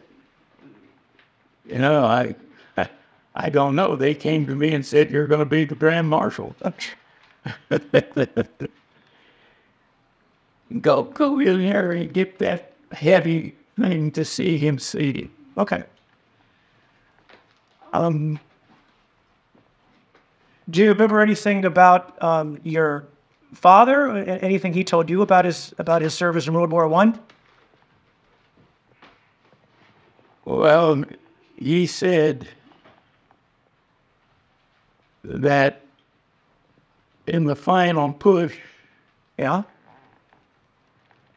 You know, I, I, I don't know. They came to me and said, "You're going to be the Grand Marshal." go, go in there and get that heavy thing to see him seated. Okay. Um, do you remember anything about um, your father? Anything he told you about his about his service in World War One? Well, he said that in the final push, Yeah.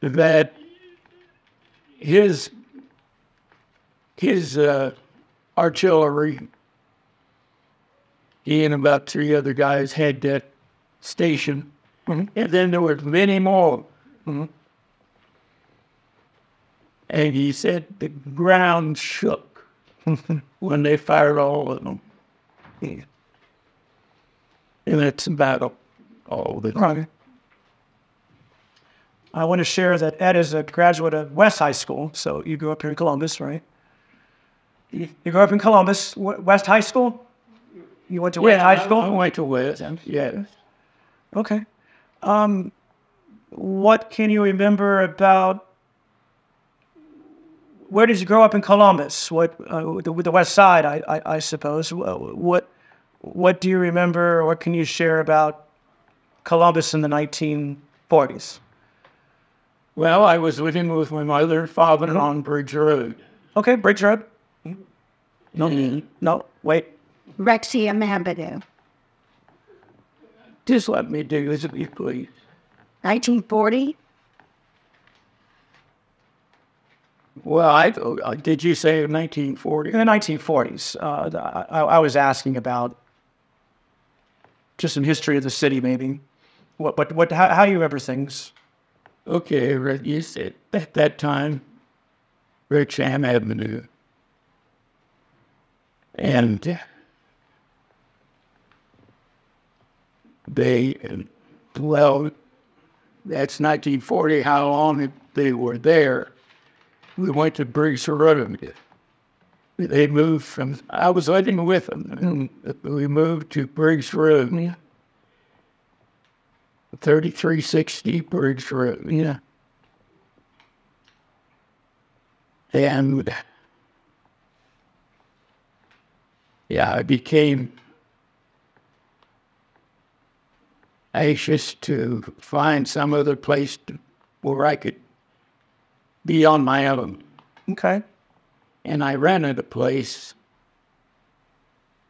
that his his uh, artillery, he and about three other guys had that station, Mm-hmm. and then there were many more. Mm-hmm. And he said the ground shook when they fired all of them. And that's about all that. Right. I want to share that Ed is a graduate of West High School. So you grew up here in Columbus, right? You grew up in Columbus, West High School? You went to West High School? I went to West. Yes. Okay. Um, what can you remember about? Where did you grow up in Columbus? What uh, with the, the West Side, I, I, I suppose. What what do you remember? What can you share about Columbus in the 1940s? Well, I was living with my mother and father on Bridge Road. Okay, Bridge Road. No, no, wait. Rexium Avenue, Just let me do this, if you please. 1940. Well, I uh, did you say 1940? In the 1940s, uh, I, I was asking about just some history of the city, maybe. What, what, what, how, how you remember things? Okay, right, you said at that time, Richam Avenue. And they, well, that's 1940, how long they were there. We went to Briggs Road. They moved from, I was living with them. and We moved to Briggs Road. 3360 Briggs Road. Yeah. And yeah, I became anxious to find some other place to, where I could be on my own. Okay. And I rented a place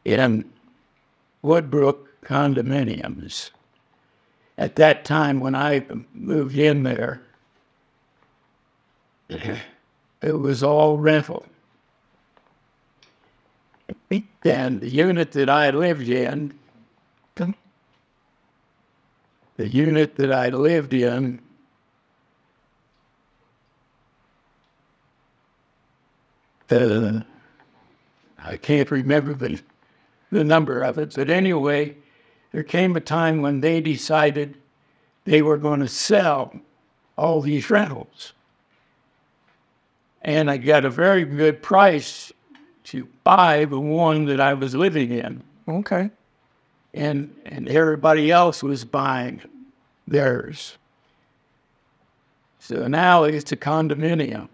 in Woodbrook condominiums. At that time, when I moved in there, it was all rental. And the unit that I lived in, the unit that I lived in, uh, I can't remember the, the number of it, but anyway, there came a time when they decided they were going to sell all these rentals. And I got a very good price to buy the one that I was living in. Okay. And, and everybody else was buying theirs. So now it's a condominium.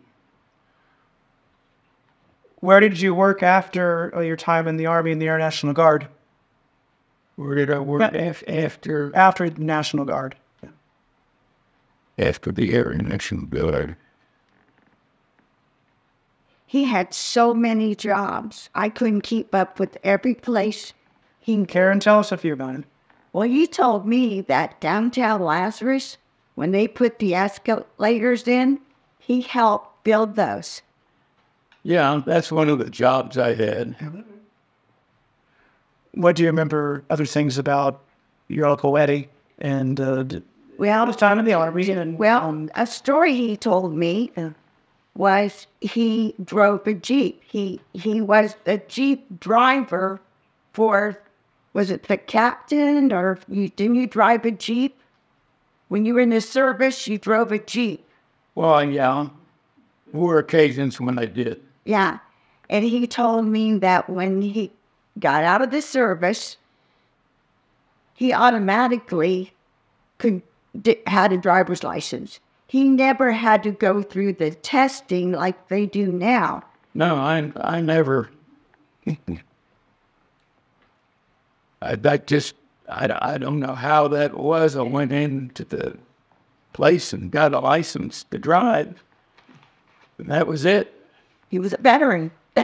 Where did you work after uh, your time in the Army and the Air National Guard? Where did I work af- after After the National Guard. after the Air National Guard? He had so many jobs. I couldn't keep up with every place he. Karen, tell us a few about it. Well, he told me that downtown Lazarus, when they put the escalators in, he helped build those. Yeah, that's one of the jobs I had. What do you remember other things about your Uncle Eddie and uh, Well, his time in the Army? And, Well, um, a story he told me was he drove a jeep. He he was a jeep driver for was it the captain or you didn't you drive a jeep when you were in the service? You drove a jeep. Well, yeah, there were occasions when I did. Yeah, and he told me that when he got out of the service, he automatically could had a driver's license. He never had to go through the testing like they do now. No, I I never. I, that just I, I don't know how that was. I went into the place and got a license to drive, and that was it. He was a veteran.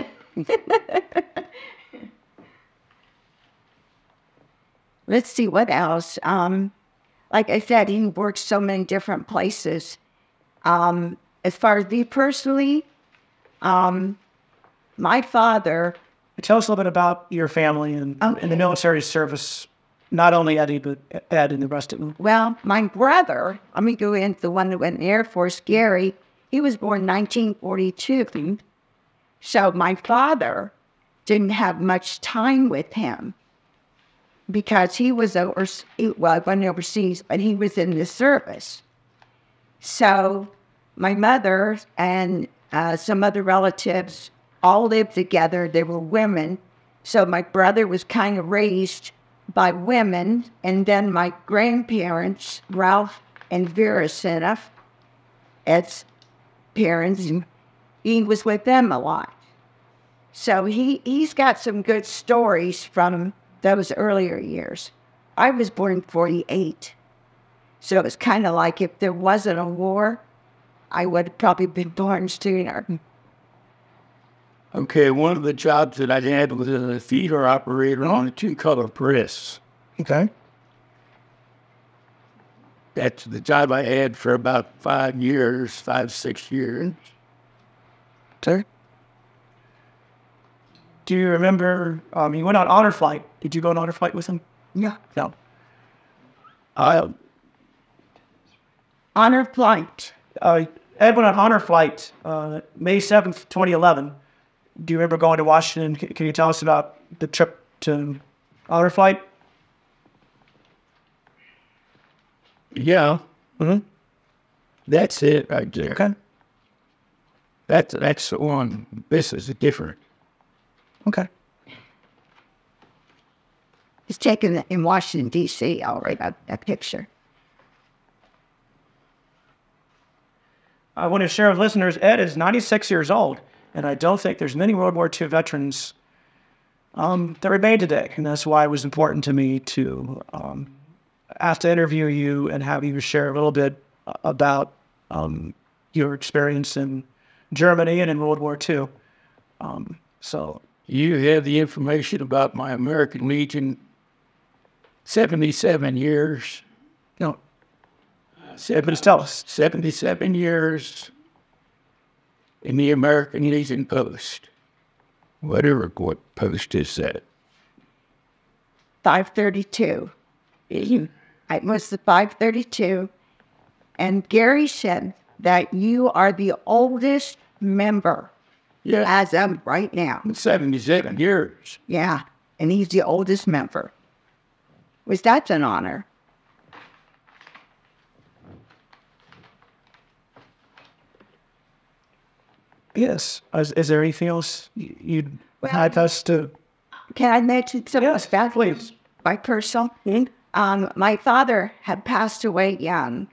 Let's see what else. Um, like I said, he worked so many different places. Um, as far as me personally, um, my father tell us a little bit about your family and, and the military service, not only Eddie, but Ed and the rest of them. Well, my brother, let me go into the one that went in the Air Force, Gary, he was born in 1942. So my father didn't have much time with him because he was over, well, I wasn't overseas, but he was in the service. So my mother and uh, some other relatives all lived together. They were women. So my brother was kind of raised by women. And then my grandparents, Ralph and Vera Siniff, as parents, he was with them a lot. So he, he's got some good stories from those earlier years. I was born 48. So it was kind of like if there wasn't a war, I would have probably been born sooner. Okay, one of the jobs that I had was as a feeder operator on a two-color press. Okay. That's the job I had for about five years, five, six years. Sir? Do you remember, um, you went on honor flight. Did you go on honor flight with him? Yeah. No. I, Honor flight. Uh, Ed went on honor flight uh, May 7th, 2011. Do you remember going to Washington? C- Can you tell us about the trip to honor flight? yeah, Mm-hmm. that's it right there. Okay. That's that's the one. This is different. Okay. It's taken in Washington, D.C. already, that, that picture. I want to share with listeners Ed is 96 years old, and I don't think there's many World War II veterans um, that remain today. And that's why it was important to me to um, ask to interview you and have you share a little bit about um, your experience in Germany and in World War II. Um, so, You have the information about my American Legion. Seventy-seven years. no, just tell us. 77 years in the American Legion Post. Whatever what post is that? 532. You- It was the 532. And Gary said that you are the oldest member Yeah, as of right now. 77 years. Yeah. And he's the oldest member. Was that an honor? Yes. Is, is there anything else you'd Well- like us to? Can I mention something Yes, about please. my personal? Um, my father had passed away young,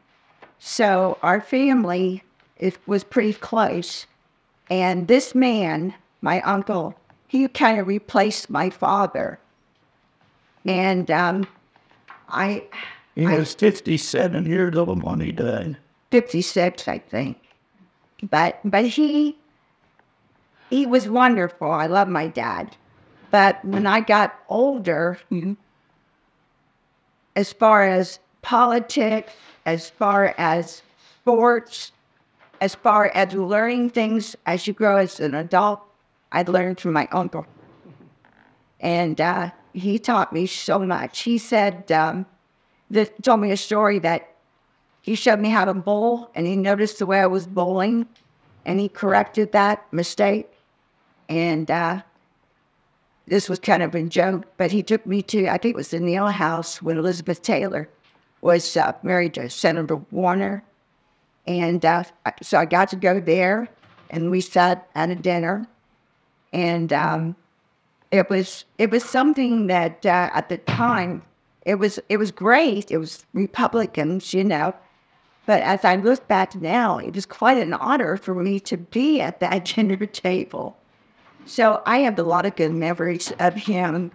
so our family it was pretty close. And this man, my uncle, he kind of replaced my father. And um, I, He was 57 years old when he died. 56, I think. But but he he was wonderful. I love my dad. But when I got older, as far as politics, as far as sports, as far as learning things as you grow as an adult, I learned from my uncle. And uh, he taught me so much. He said, um, told me a story that he showed me how to bowl and he noticed the way I was bowling and he corrected that mistake. And uh, this was kind of a joke, but he took me to, I think it was the Neil House when Elizabeth Taylor was uh, married to Senator Warner. And uh, so I got to go there and we sat at a dinner. And um, it was it was something that uh, at the time it was it was great. It was Republicans, you know. But as I look back now, it was quite an honor for me to be at that dinner table. So I have a lot of good memories of him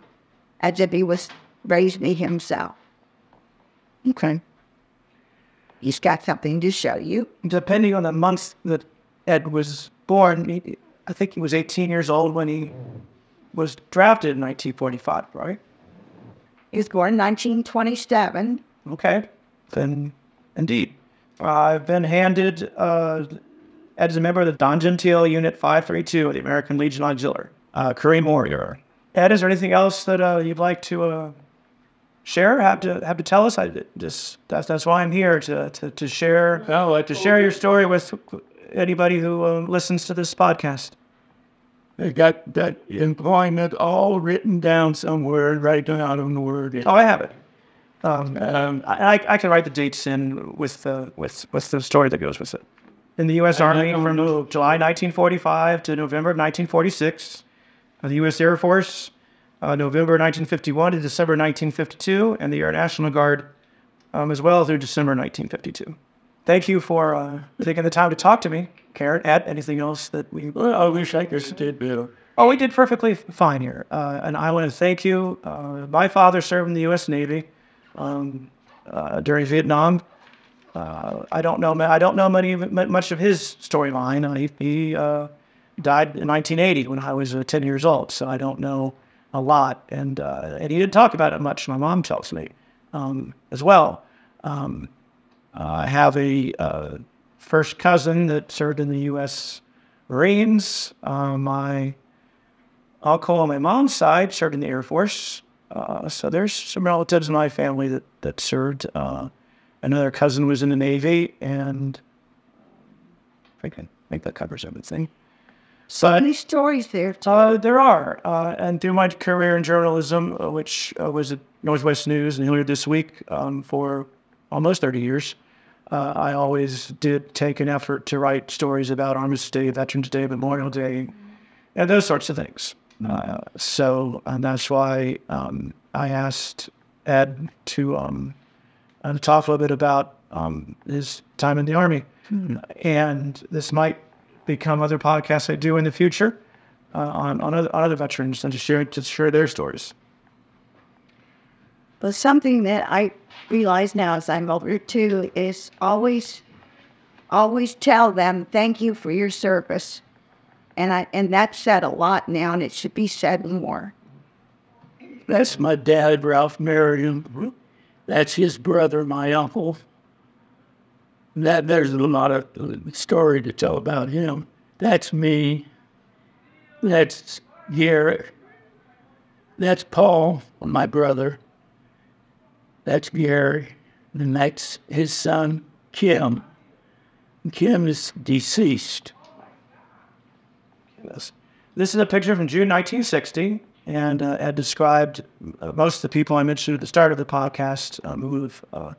as if he was raised me himself. Okay. He's got something to show you. depending on the month that Ed was born, I think he was 18 years old when he was drafted in 1945, right? He was born in 1927. Okay, then indeed. I've been handed uh, Ed is a member of the Don Gentile Unit 532 of the American Legion Auxiliary, uh, Kareem Warrior. Ed, is there anything else that uh, you'd like to uh, share? Have to have to tell us? I just that's that's why I'm here to to, to share Well, I to share your story with anybody who uh, listens to this podcast. They got that employment all written down somewhere, right down on the word. Oh, I have it. Um, Um, I, I- I can write the dates in with the with with the story that goes with it. In the U.S. Army from know. July 1945 to November of 1946. Uh, the U.S. Air Force, uh, November 1951 to December 1952, and the Air National Guard, um, as well through December 1952. Thank you for uh, taking the time to talk to me, Karen. Ed, anything else that we well, I wish I could did better. Oh, we did perfectly fine here. Uh, and I want to thank you. Uh, my father served in the U.S. Navy um, uh, during Vietnam. Uh, I don't know. I don't know many much of his storyline. He he uh, died in 1980 when I was uh, 10 years old, so I don't know a lot. And uh, and he didn't talk about it much. My mom tells me um, as well. Um, I have a uh, first cousin that served in the U.S. Marines. Uh, my uncle on my mom's side served in the Air Force. So there's some relatives in my family that, that served. Another cousin was in the Navy, and I can think that covers everything. So many stories there. Too. Uh, there are. Uh, and through my career in journalism, uh, which uh, was at Northwest News and Hilliard This Week um, for almost 30 years, uh, I always did take an effort to write stories about Armistice Day, Veterans Day, Memorial Day, and those sorts of things. Uh, so and that's why um, I asked Ed to, um, to talk a little bit about um, his time in the Army. And this might become other podcasts I do in the future uh, on, on, other, on other veterans and to share, to share their stories. But something that I realize now as I'm older too is always, always tell them thank you for your service, and I and that's said a lot now, and it should be said more. That's my dad, Ralph Merriam. That's his brother, my uncle. That there's a lot of story to tell about him. That's me. That's Garrett. That's Paul, my brother. That's Gary. And that's his son, Kim. Kim is deceased. This, this is a picture from June 1960, and uh, Ed described uh, most of the people I mentioned at the start of the podcast um, who have, uh,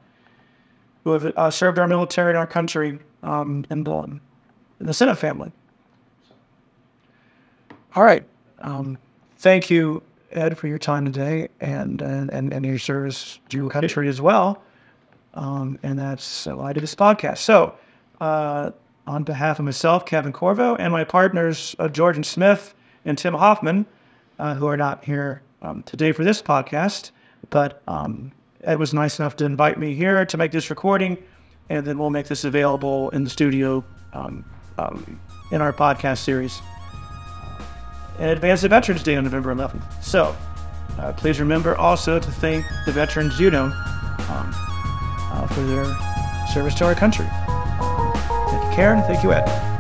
who have uh, served our military and our country um, in, the, in the Siniff family. All right. Um, thank you, Ed, for your time today and, and, and, and your service to your country as well. Um, and that's why I did this podcast. So, uh, on behalf of myself, Kevin Corvo, and my partners, uh, Jordan Smith and Tim Hoffman, uh, who are not here um, today for this podcast, but um, Ed was nice enough to invite me here to make this recording, and then we'll make this available in the studio um, um, in our podcast series in advance of Veterans Day on November 11th. So, uh, please remember also to thank the veterans you know um, uh, for their service to our country. Thank you, Karen. Thank you, Ed.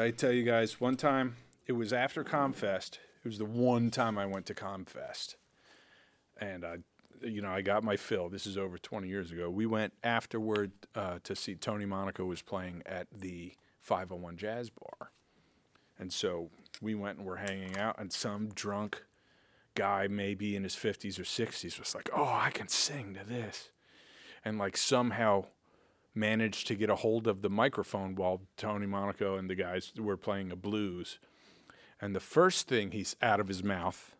I tell you guys one time? It was after Comfest. It was the one time I went to Comfest, and I, you know, I got my fill. This is over 20 years ago. We went afterward uh, to see Tony Monaco was playing at the 501 Jazz Bar, and so we went and we're hanging out, and some drunk guy, maybe in his 50s or 60s, was like, "Oh, I can sing to this," and like somehow managed to get a hold of the microphone while Tony Monaco and the guys were playing a blues. And the first thing he's out of his mouth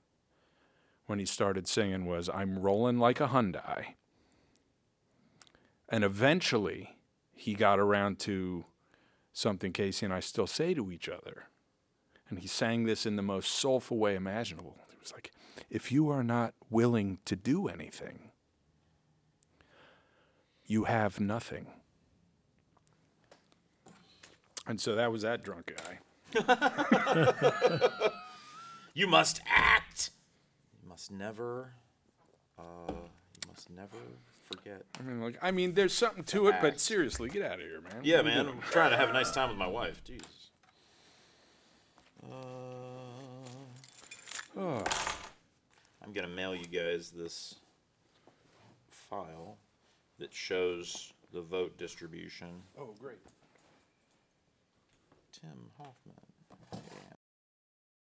when he started singing was, I'm rolling like a Hyundai. And eventually he got around to something Casey and I still say to each other. And he sang this in the most soulful way imaginable. It was like, if you are not willing to do anything, you have nothing. And so that was that drunk guy. You must act. You must never. Uh, you must never forget. I mean, like, I mean, there's something to it, but seriously, get out of here, man. Yeah, What man. I'm trying to have a nice time with my wife. Jesus. Uh, oh. I'm gonna mail you guys this file that shows the vote distribution. Oh, great. Tim Hoffman.